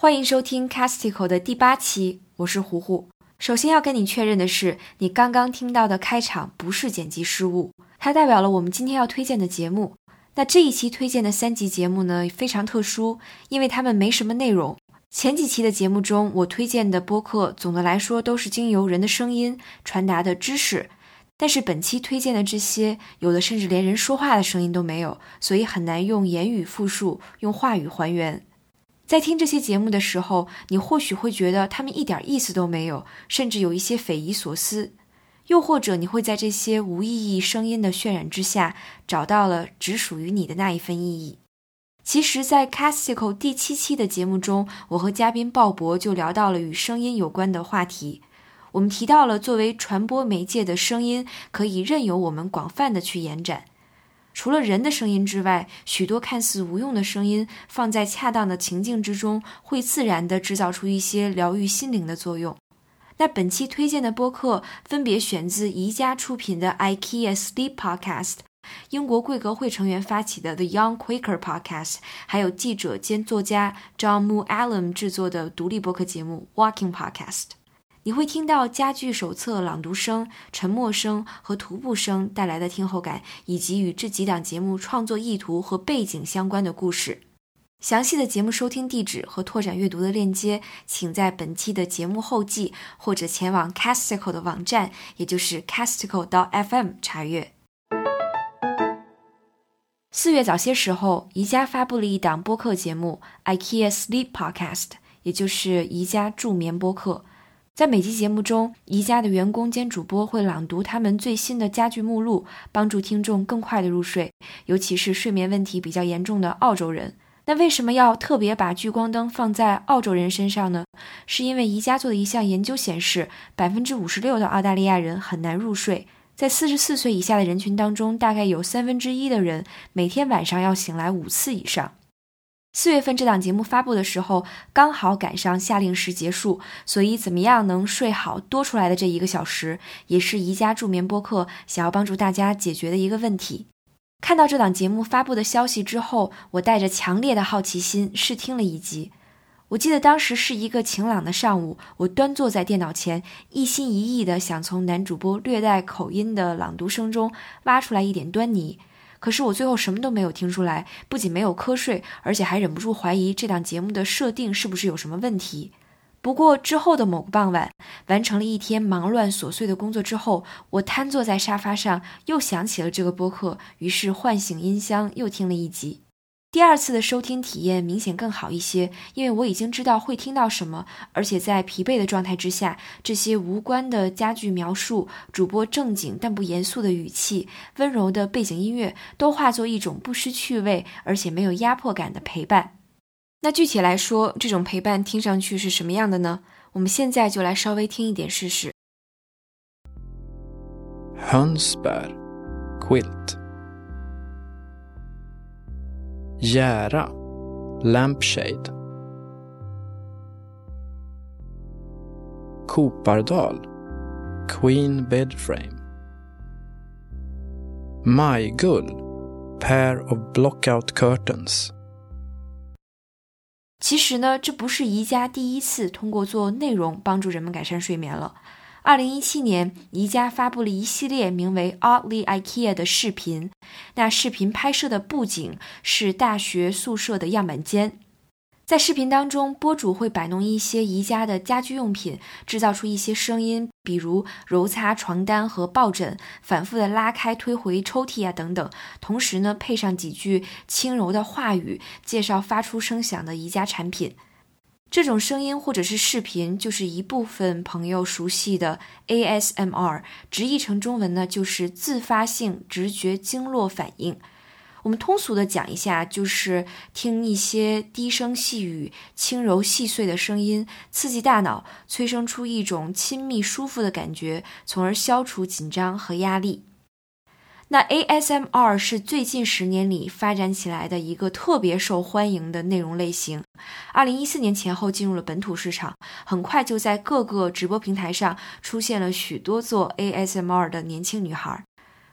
欢迎收听 Castico 的第八期，我是胡胡。首先要跟你确认的是，你刚刚听到的开场不是剪辑失误，它代表了我们今天要推荐的节目。那这一期推荐的三集节目呢，非常特殊，因为它们没什么内容。前几期的节目中，我推荐的播客总的来说都是经由人的声音传达的知识，但是本期推荐的这些，有的甚至连人说话的声音都没有，所以很难用言语复述，用话语还原。在听这些节目的时候，你或许会觉得他们一点意思都没有，甚至有一些匪夷所思。又或者你会在这些无意义声音的渲染之下，找到了只属于你的那一份意义。其实，在 Castico 第七期的节目中，我和嘉宾鲍勃就聊到了与声音有关的话题。我们提到了作为传播媒介的声音，可以任由我们广泛的去延展。除了人的声音之外，许多看似无用的声音，放在恰当的情境之中，会自然地制造出一些疗愈心灵的作用。那本期推荐的播客分别选自宜家出品的 IKEA Sleep Podcast、英国贵格会成员发起的 The Young Quaker Podcast，还有记者兼作家 John Mu Allen 制作的独立播客节目 Walking Podcast。你会听到家具手册朗读声、沉默声和徒步声带来的听后感，以及与这几档节目创作意图和背景相关的故事。详细的节目收听地址和拓展阅读的链接，请在本期的节目后记或者前往 Castico 的网站，也就是 Castico 到 FM 查阅。四月早些时候，宜家发布了一档播客节目 IKEA Sleep Podcast，也就是宜家助眠播客。在每期节目中，宜家的员工兼主播会朗读他们最新的家具目录，帮助听众更快的入睡，尤其是睡眠问题比较严重的澳洲人。那为什么要特别把聚光灯放在澳洲人身上呢？是因为宜家做的一项研究显示，百分之五十六的澳大利亚人很难入睡。在四十四岁以下的人群当中，大概有三分之一的人每天晚上要醒来五次以上。四月份这档节目发布的时候，刚好赶上夏令时结束，所以怎么样能睡好多出来的这一个小时，也是宜家助眠播客想要帮助大家解决的一个问题。看到这档节目发布的消息之后，我带着强烈的好奇心试听了一集。我记得当时是一个晴朗的上午，我端坐在电脑前，一心一意地想从男主播略带口音的朗读声中挖出来一点端倪。可是我最后什么都没有听出来，不仅没有瞌睡，而且还忍不住怀疑这档节目的设定是不是有什么问题。不过之后的某个傍晚，完成了一天忙乱琐碎的工作之后，我瘫坐在沙发上，又想起了这个播客，于是唤醒音箱，又听了一集。第二次的收听体验明显更好一些，因为我已经知道会听到什么，而且在疲惫的状态之下，这些无关的家具描述、主播正经但不严肃的语气、温柔的背景音乐，都化作一种不失趣味而且没有压迫感的陪伴。那具体来说，这种陪伴听上去是什么样的呢？我们现在就来稍微听一点试试。Hönsbär Quilt Jära Lampshade Kopardal Queen Bed Frame Majgull Pair of Blockout Curtains 其实呢，这不是宜家第一次通过做内容帮助人们改善睡眠了。二零一七年，宜家发布了一系列名为 “Oddly IKEA” 的视频。那视频拍摄的布景是大学宿舍的样板间。在视频当中，播主会摆弄一些宜家的家居用品，制造出一些声音，比如揉擦床单和抱枕，反复的拉开、推回抽屉啊等等。同时呢，配上几句轻柔的话语，介绍发出声响的宜家产品。这种声音或者是视频，就是一部分朋友熟悉的 ASMR，直译成中文呢，就是自发性直觉经络反应。我们通俗的讲一下，就是听一些低声细语、轻柔细碎的声音，刺激大脑，催生出一种亲密舒服的感觉，从而消除紧张和压力。那 ASMR 是最近十年里发展起来的一个特别受欢迎的内容类型。二零一四年前后进入了本土市场，很快就在各个直播平台上出现了许多做 ASMR 的年轻女孩。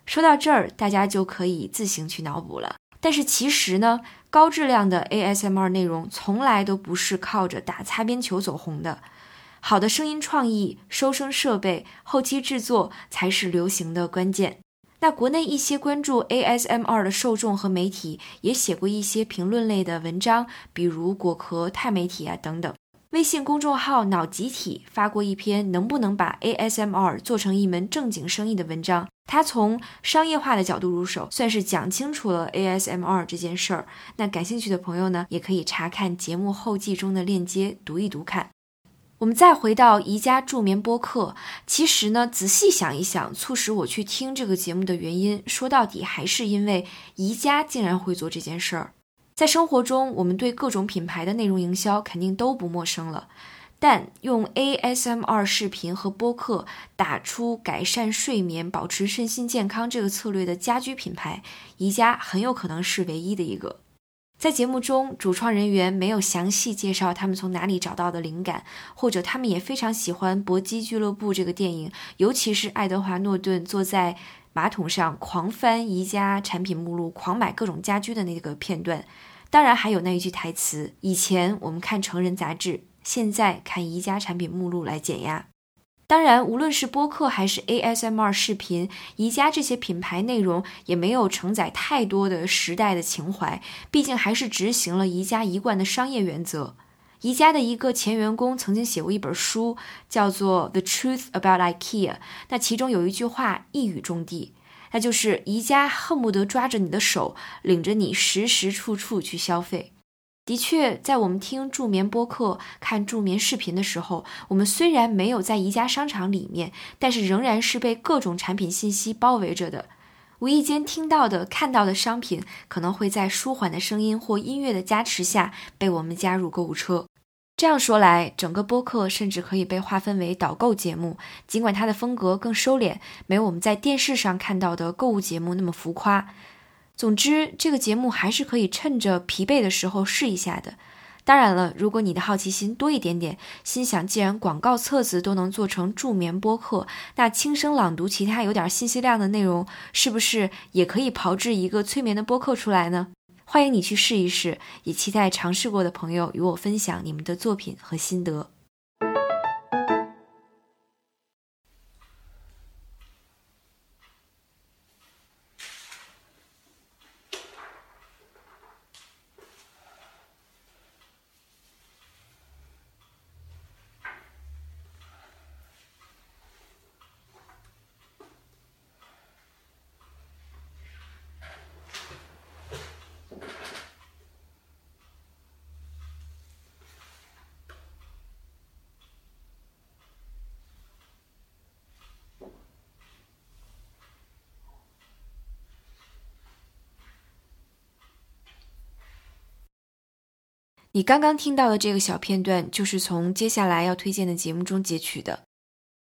说到这儿，大家就可以自行去脑补了。但是其实呢，高质量的 ASMR 内容从来都不是靠着打擦边球走红的。好的声音创意、收声设备、后期制作才是流行的关键。那国内一些关注 ASMR 的受众和媒体也写过一些评论类的文章，比如果壳、钛媒体啊等等。微信公众号脑集体发过一篇能不能把 ASMR 做成一门正经生意的文章，他从商业化的角度入手，算是讲清楚了 ASMR 这件事儿。那感兴趣的朋友呢，也可以查看节目后记中的链接读一读看。我们再回到宜家助眠播客，其实呢，仔细想一想，促使我去听这个节目的原因，说到底还是因为宜家竟然会做这件事儿。在生活中，我们对各种品牌的内容营销肯定都不陌生了，但用 ASMR 视频和播客打出改善睡眠、保持身心健康这个策略的家居品牌，宜家很有可能是唯一的一个。在节目中，主创人员没有详细介绍他们从哪里找到的灵感，或者他们也非常喜欢《搏击俱乐部》这个电影，尤其是爱德华·诺顿坐在马桶上狂翻宜家产品目录、狂买各种家居的那个片段。当然，还有那一句台词：“以前我们看成人杂志，现在看宜家产品目录来减压。”当然，无论是播客还是 ASMR 视频，宜家这些品牌内容也没有承载太多的时代的情怀，毕竟还是执行了宜家一贯的商业原则。宜家的一个前员工曾经写过一本书，叫做《The Truth About IKEA》，那其中有一句话一语中的，那就是宜家恨不得抓着你的手，领着你时时处处去消费。的确，在我们听助眠播客、看助眠视频的时候，我们虽然没有在宜家商场里面，但是仍然是被各种产品信息包围着的。无意间听到的、看到的商品，可能会在舒缓的声音或音乐的加持下被我们加入购物车。这样说来，整个播客甚至可以被划分为导购节目，尽管它的风格更收敛，没有我们在电视上看到的购物节目那么浮夸。总之，这个节目还是可以趁着疲惫的时候试一下的。当然了，如果你的好奇心多一点点，心想既然广告册子都能做成助眠播客，那轻声朗读其他有点信息量的内容，是不是也可以炮制一个催眠的播客出来呢？欢迎你去试一试，也期待尝试过的朋友与我分享你们的作品和心得。你刚刚听到的这个小片段，就是从接下来要推荐的节目中截取的。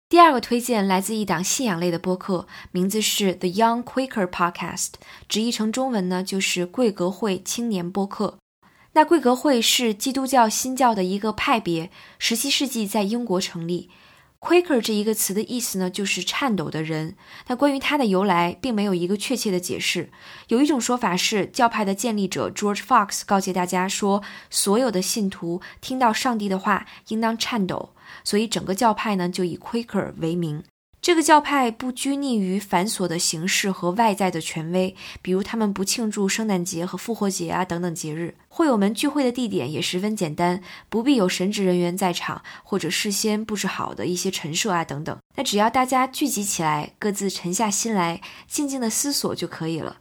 第二个推荐来自一档信仰类的播客，名字是 The Young Quaker Podcast，直译成中文呢就是贵格会青年播客。那贵格会是基督教新教的一个派别，十七世纪在英国成立。Quaker 这一个词的意思呢，就是颤抖的人。那关于它的由来，并没有一个确切的解释。有一种说法是，教派的建立者 George Fox 告诫大家说，所有的信徒听到上帝的话，应当颤抖。所以整个教派呢，就以 Quaker 为名。这个教派不拘泥于繁琐的形式和外在的权威，比如他们不庆祝圣诞节和复活节啊等等节日。会友们聚会的地点也十分简单，不必有神职人员在场或者事先布置好的一些陈设啊等等。那只要大家聚集起来，各自沉下心来，静静的思索就可以了。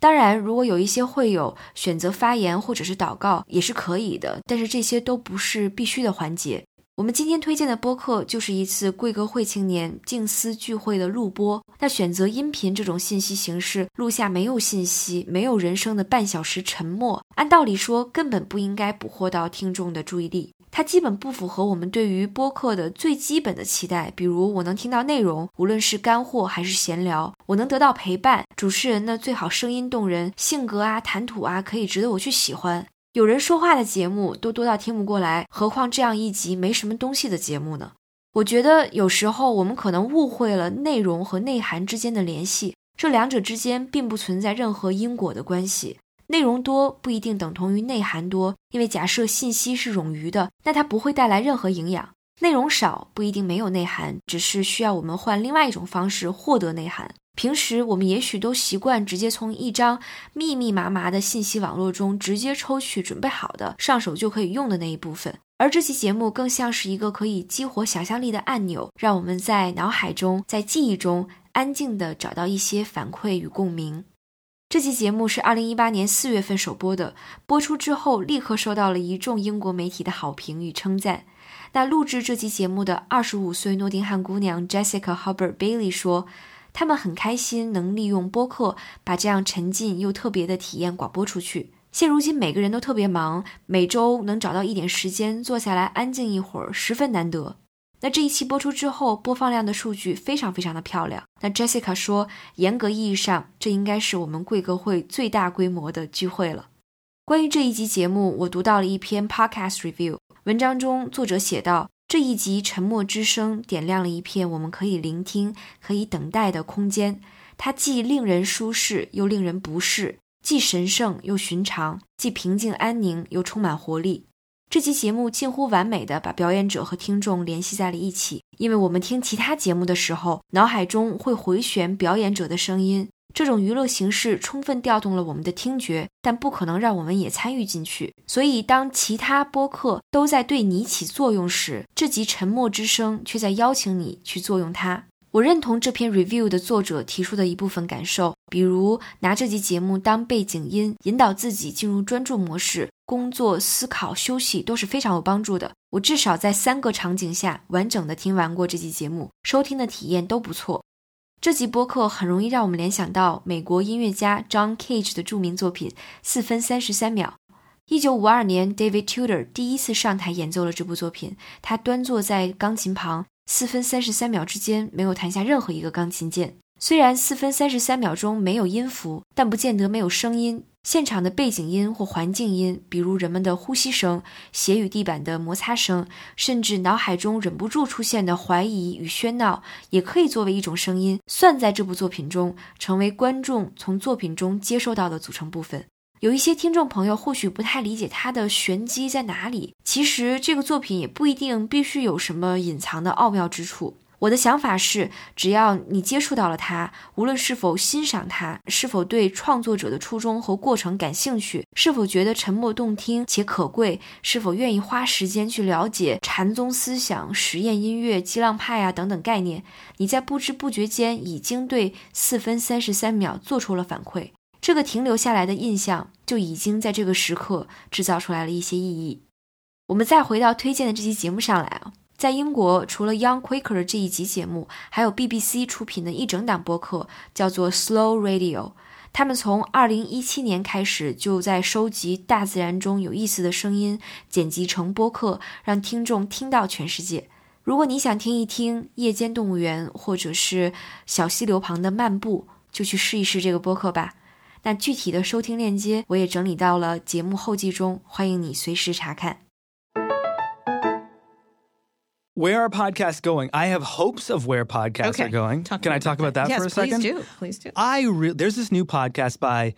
当然，如果有一些会友选择发言或者是祷告也是可以的，但是这些都不是必须的环节。我们今天推荐的播客就是一次贵格会青年静思聚会的录播。那选择音频这种信息形式录下没有信息、没有人声的半小时沉默，按道理说根本不应该捕获到听众的注意力。它基本不符合我们对于播客的最基本的期待，比如我能听到内容，无论是干货还是闲聊，我能得到陪伴。主持人呢最好声音动人，性格啊、谈吐啊可以值得我去喜欢。有人说话的节目都多到听不过来，何况这样一集没什么东西的节目呢？我觉得有时候我们可能误会了内容和内涵之间的联系，这两者之间并不存在任何因果的关系。内容多不一定等同于内涵多，因为假设信息是冗余的，那它不会带来任何营养；内容少不一定没有内涵，只是需要我们换另外一种方式获得内涵。平时我们也许都习惯直接从一张密密麻麻的信息网络中直接抽取准备好的、上手就可以用的那一部分，而这期节目更像是一个可以激活想象力的按钮，让我们在脑海中、在记忆中安静地找到一些反馈与共鸣。这期节目是二零一八年四月份首播的，播出之后立刻受到了一众英国媒体的好评与称赞。那录制这期节目的二十五岁诺丁汉姑娘 Jessica Hubbard Bailey 说，他们很开心能利用播客把这样沉浸又特别的体验广播出去。现如今每个人都特别忙，每周能找到一点时间坐下来安静一会儿，十分难得。那这一期播出之后，播放量的数据非常非常的漂亮。那 Jessica 说，严格意义上，这应该是我们贵格会最大规模的聚会了。关于这一集节目，我读到了一篇 Podcast Review，文章中作者写道，这一集《沉默之声》点亮了一片我们可以聆听、可以等待的空间。它既令人舒适，又令人不适；既神圣又寻常，既平静安宁又充满活力。这期节目近乎完美的把表演者和听众联系在了一起，因为我们听其他节目的时候，脑海中会回旋表演者的声音。这种娱乐形式充分调动了我们的听觉，但不可能让我们也参与进去。所以，当其他播客都在对你起作用时，这集《沉默之声》却在邀请你去作用它。我认同这篇 review 的作者提出的一部分感受，比如拿这集节目当背景音，引导自己进入专注模式，工作、思考、休息都是非常有帮助的。我至少在三个场景下完整的听完过这集节目，收听的体验都不错。这集播客很容易让我们联想到美国音乐家 John Cage 的著名作品《四分三十三秒》。一九五二年，David Tudor 第一次上台演奏了这部作品，他端坐在钢琴旁。四分三十三秒之间没有弹下任何一个钢琴键。虽然四分三十三秒钟没有音符，但不见得没有声音。现场的背景音或环境音，比如人们的呼吸声、鞋与地板的摩擦声，甚至脑海中忍不住出现的怀疑与喧闹，也可以作为一种声音，算在这部作品中，成为观众从作品中接收到的组成部分。有一些听众朋友或许不太理解它的玄机在哪里。其实这个作品也不一定必须有什么隐藏的奥妙之处。我的想法是，只要你接触到了它，无论是否欣赏它，是否对创作者的初衷和过程感兴趣，是否觉得沉默动听且可贵，是否愿意花时间去了解禅宗思想、实验音乐、激浪派啊等等概念，你在不知不觉间已经对四分三十三秒做出了反馈。这个停留下来的印象就已经在这个时刻制造出来了一些意义。我们再回到推荐的这期节目上来啊，在英国除了 Young Quaker 这一集节目，还有 BBC 出品的一整档播客，叫做 Slow Radio。他们从2017年开始就在收集大自然中有意思的声音，剪辑成播客，让听众听到全世界。如果你想听一听夜间动物园或者是小溪流旁的漫步，就去试一试这个播客吧。那具体的收听链接我也整理到了节目后记中，欢迎你随时查看。Where are podcasts going? I have hopes of where podcasts Okay. are going. Talk Can I talk about that yes, for a second? Please do. Please do. I re- there's this new podcast by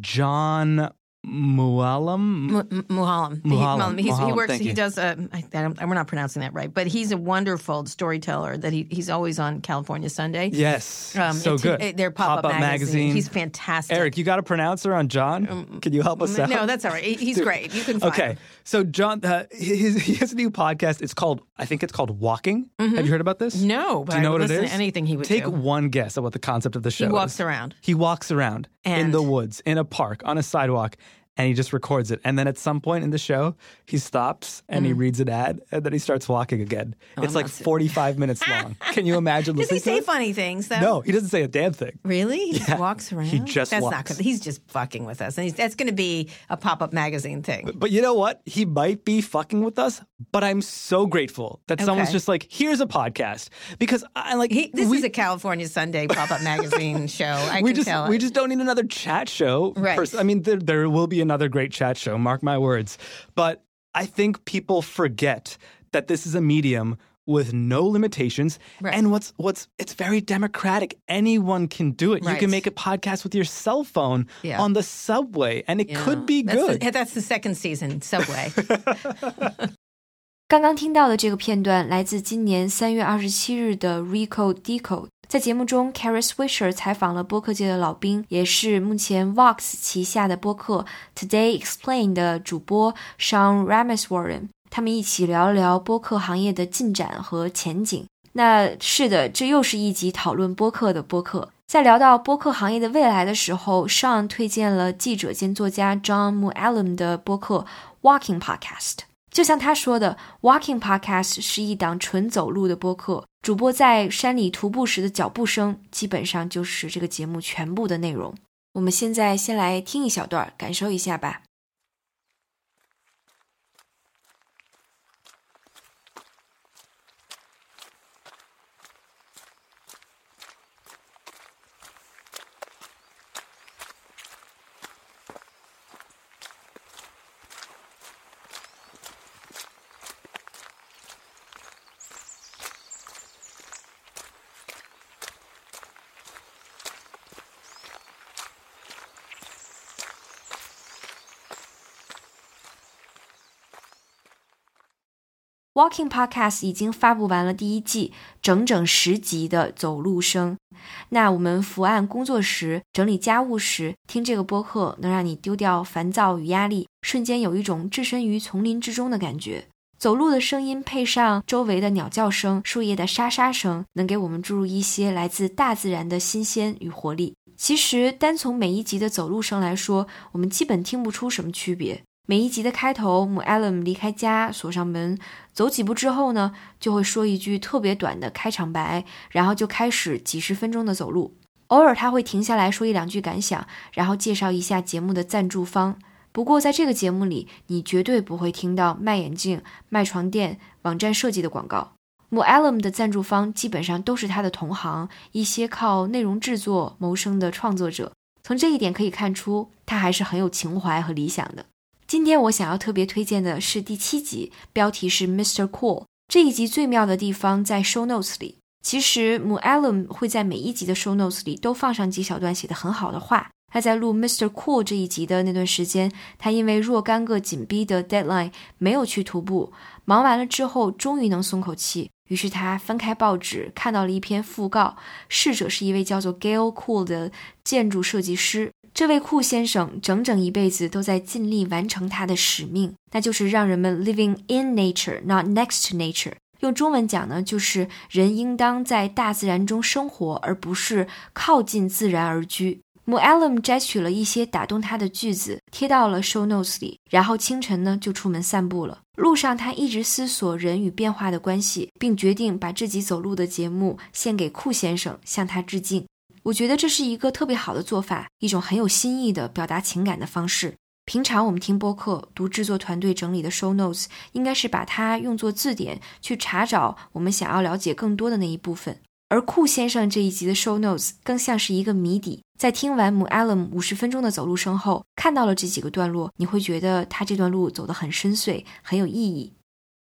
John Muallam. Mu- M-. He-. He works. thank He you. does. Uh, I, I don't, we're not pronouncing that right, but he's a wonderful storyteller. That he, he's always on California Sunday. yes, Um, so it's- good. uh, Their pop-up, Pop-up magazine. He's fantastic. Eric, you got a pronouncer on John? Can you help us out? No, that's all right. He- He's great. You can find Okay, him. so John, uh, his, he has a new podcast. It's called, I think it's called Walking. Have you heard about this? Mm-hmm. No, but Do you know I what it to anything he would do. Take do. one guess at what the concept of the show He walks is. around. He walks around in the woods, in a park, on a sidewalk, and he just records it. And then at some point in the show, he stops and he mm. reads an ad, and then he starts walking again. Oh, it's. Oh, I'm like 45 minutes long. Can you imagine Does he say it? funny things though? No, he doesn't say a damn thing. Really? He Yeah. just walks around. He just That's not walks. good. He's just fucking with us, and he's, that's going to be a pop-up magazine thing. But you know what? He might be fucking with us, but I'm so grateful that someone's just like, here's a podcast. Because I like He, this we, is a California Sunday pop-up magazine show. I we can just we just don't need another chat show. Right. Pers- I mean, there, there will be another great chat show. Mark my words. But I think people forget that this is a medium with no limitations. Right. And what's what's it's very democratic. Anyone can do it. You Right. can make a podcast with your cell phone Yeah. on the subway, and it could be That's good. The, that's the second season, Subway. 刚刚听到的这个片段来自今年三月二十七日的 Recode Decode。 在节目中，Caris Wisher 采访了播客界的老兵，也是目前 Vox 旗下的播客 Today Explain 的主播 Sean Rameswaran。他们一起聊了聊播客行业的进展和前景。那是的，这又是一集讨论播客的播客。在聊到播客行业的未来的时候，Sean 推荐了记者兼作家 John Muallim 的播客 Walking Podcast。就像他说的，Walking Podcast 是一档纯走路的播客，主播在山里徒步时的脚步声，基本上就是这个节目全部的内容。我们现在先来听一小段，感受一下吧。Walking Podcast 已经发布完了第一季，整整十集的走路声。那我们伏案工作时、整理家务时听这个播客，能让你丢掉烦躁与压力，瞬间有一种置身于丛林之中的感觉。走路的声音配上周围的鸟叫声、树叶的沙沙声，能给我们注入一些来自大自然的新鲜与活力。其实，单从每一集的走路声来说，我们基本听不出什么区别。每一集的开头，母 Allen 离开家，锁上门，走几步之后呢，就会说一句特别短的开场白，然后就开始几十分钟的走路。偶尔他会停下来说一两句感想，然后介绍一下节目的赞助方。不过在这个节目里，你绝对不会听到卖眼镜、卖床垫、网站设计的广告。母 Allen 的赞助方基本上都是他的同行，一些靠内容制作谋生的创作者。从这一点可以看出，他还是很有情怀和理想的。今天我想要特别推荐的是第七集，标题是 Mr. Cool。这一集最妙的地方在 show notes 里。其实母 Allen 会在每一集的 show notes 里都放上几小段写得很好的话。他在录 Mr. Cool 这一集的那段时间，他因为若干个紧逼的 deadline 没有去徒步，忙完了之后终于能松口气。于是他翻开报纸，看到了一篇讣告，逝者是一位叫做 Gail Cool 的建筑设计师。这位库先生整整一辈子都在尽力完成他的使命，那就是让人们 living in nature, not next to nature。用中文讲呢，就是人应当在大自然中生活，而不是靠近自然而居。母 Allen 摘取了一些打动他的句子，贴到了 show notes 里，然后清晨呢就出门散步了。路上，他一直思索人与变化的关系，并决定把这集走路的节目献给库先生，向他致敬。我觉得这是一个特别好的做法，一种很有新意的表达情感的方式。平常我们听播客、读制作团队整理的 show notes，应该是把它用作字典去查找我们想要了解更多的那一部分。而库先生这一集的 show notes 更像是一个谜底。在听完母 Allen 五十分钟的走路声后，看到了这几个段落，你会觉得他这段路走得很深邃，很有意义。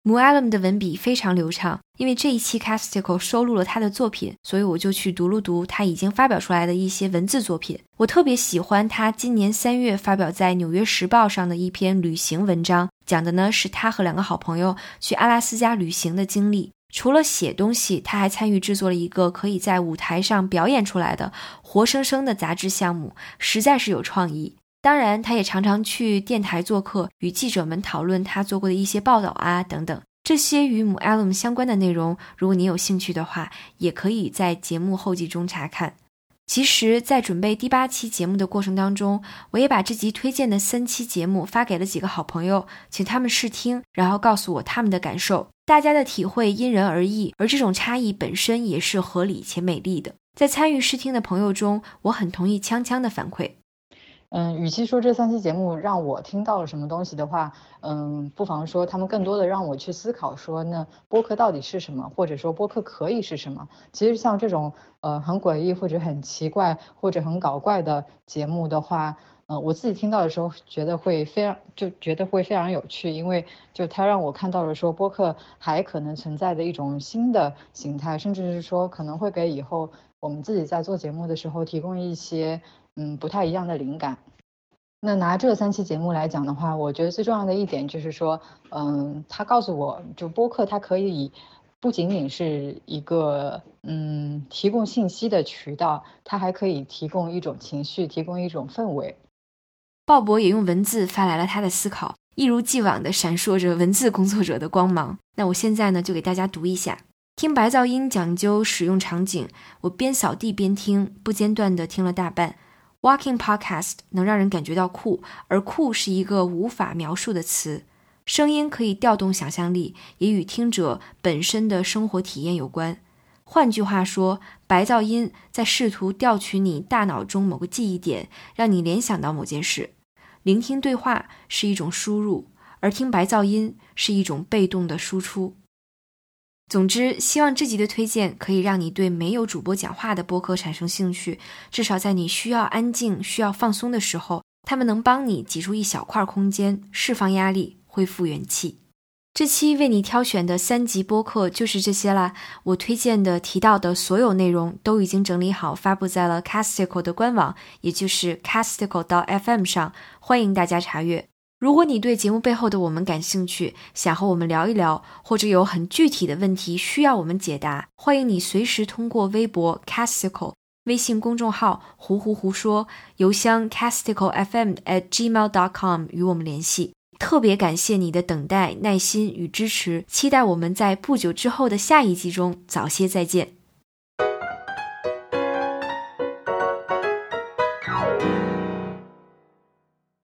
母 Allen 的文笔非常流畅，因为这一期 Casticle 收录了他的作品，所以我就去读了读他已经发表出来的一些文字作品。我特别喜欢他今年三月发表在《纽约时报》上的一篇旅行文章，讲的呢是他和两个好朋友去阿拉斯加旅行的经历。除了写东西，他还参与制作了一个可以在舞台上表演出来的活生生的杂志项目，实在是有创意。当然，他也常常去电台做客，与记者们讨论他做过的一些报道啊等等。这些与母 Alum 相关的内容，如果你有兴趣的话，也可以在节目后记中查看。其实，在准备第八期节目的过程当中，我也把这集推荐的三期节目发给了几个好朋友，请他们试听，然后告诉我他们的感受。大家的体会因人而异，而这种差异本身也是合理且美丽的。在参与试听的朋友中，我很同意锵锵的反馈。嗯，与其说这三期节目让我听到了什么东西的话，嗯，不妨说他们更多的让我去思考说，那播客到底是什么，或者说播客可以是什么？其实像这种呃很诡异或者很奇怪或者很搞怪的节目的话，呃，我自己听到的时候觉得会非常就觉得会非常有趣，因为就它让我看到了说播客还可能存在的一种新的形态，甚至是说可能会给以后我们自己在做节目的时候提供一些嗯不太一样的灵感。那拿这三期节目来讲的话，我觉得最重要的一点就是说，嗯，他告诉我就播客它可以不仅仅是一个嗯提供信息的渠道，它还可以提供一种情绪，提供一种氛围。鲍勃也用文字发来了他的思考，一如既往的闪烁着文字工作者的光芒。那我现在呢，就给大家读一下。听白噪音讲究使用场景，我边扫地边听，不间断地听了大半。Walking podcast 能让人感觉到酷，而酷是一个无法描述的词。声音可以调动想象力，也与听者本身的生活体验有关。换句话说，白噪音在试图调取你大脑中某个记忆点，让你联想到某件事。聆听对话是一种输入，而听白噪音是一种被动的输出。总之，希望这集的推荐可以让你对没有主播讲话的播客产生兴趣。至少在你需要安静、需要放松的时候，他们能帮你挤出一小块空间，释放压力，恢复元气。这期为你挑选的三集播客就是这些啦。我推荐的、提到的所有内容都已经整理好，发布在了 Casticle 的官网，也就是 Casticle.fm 上，欢迎大家查阅。如果你对节目背后的我们感兴趣，想和我们聊一聊，或者有很具体的问题需要我们解答，欢迎你随时通过微博 Casticle、微信公众号“胡胡胡说”、邮箱 Castical FM at gmail.com 与我们联系。特别感谢你的等待、耐心与支持，期待我们在不久之后的下一集中早些再见。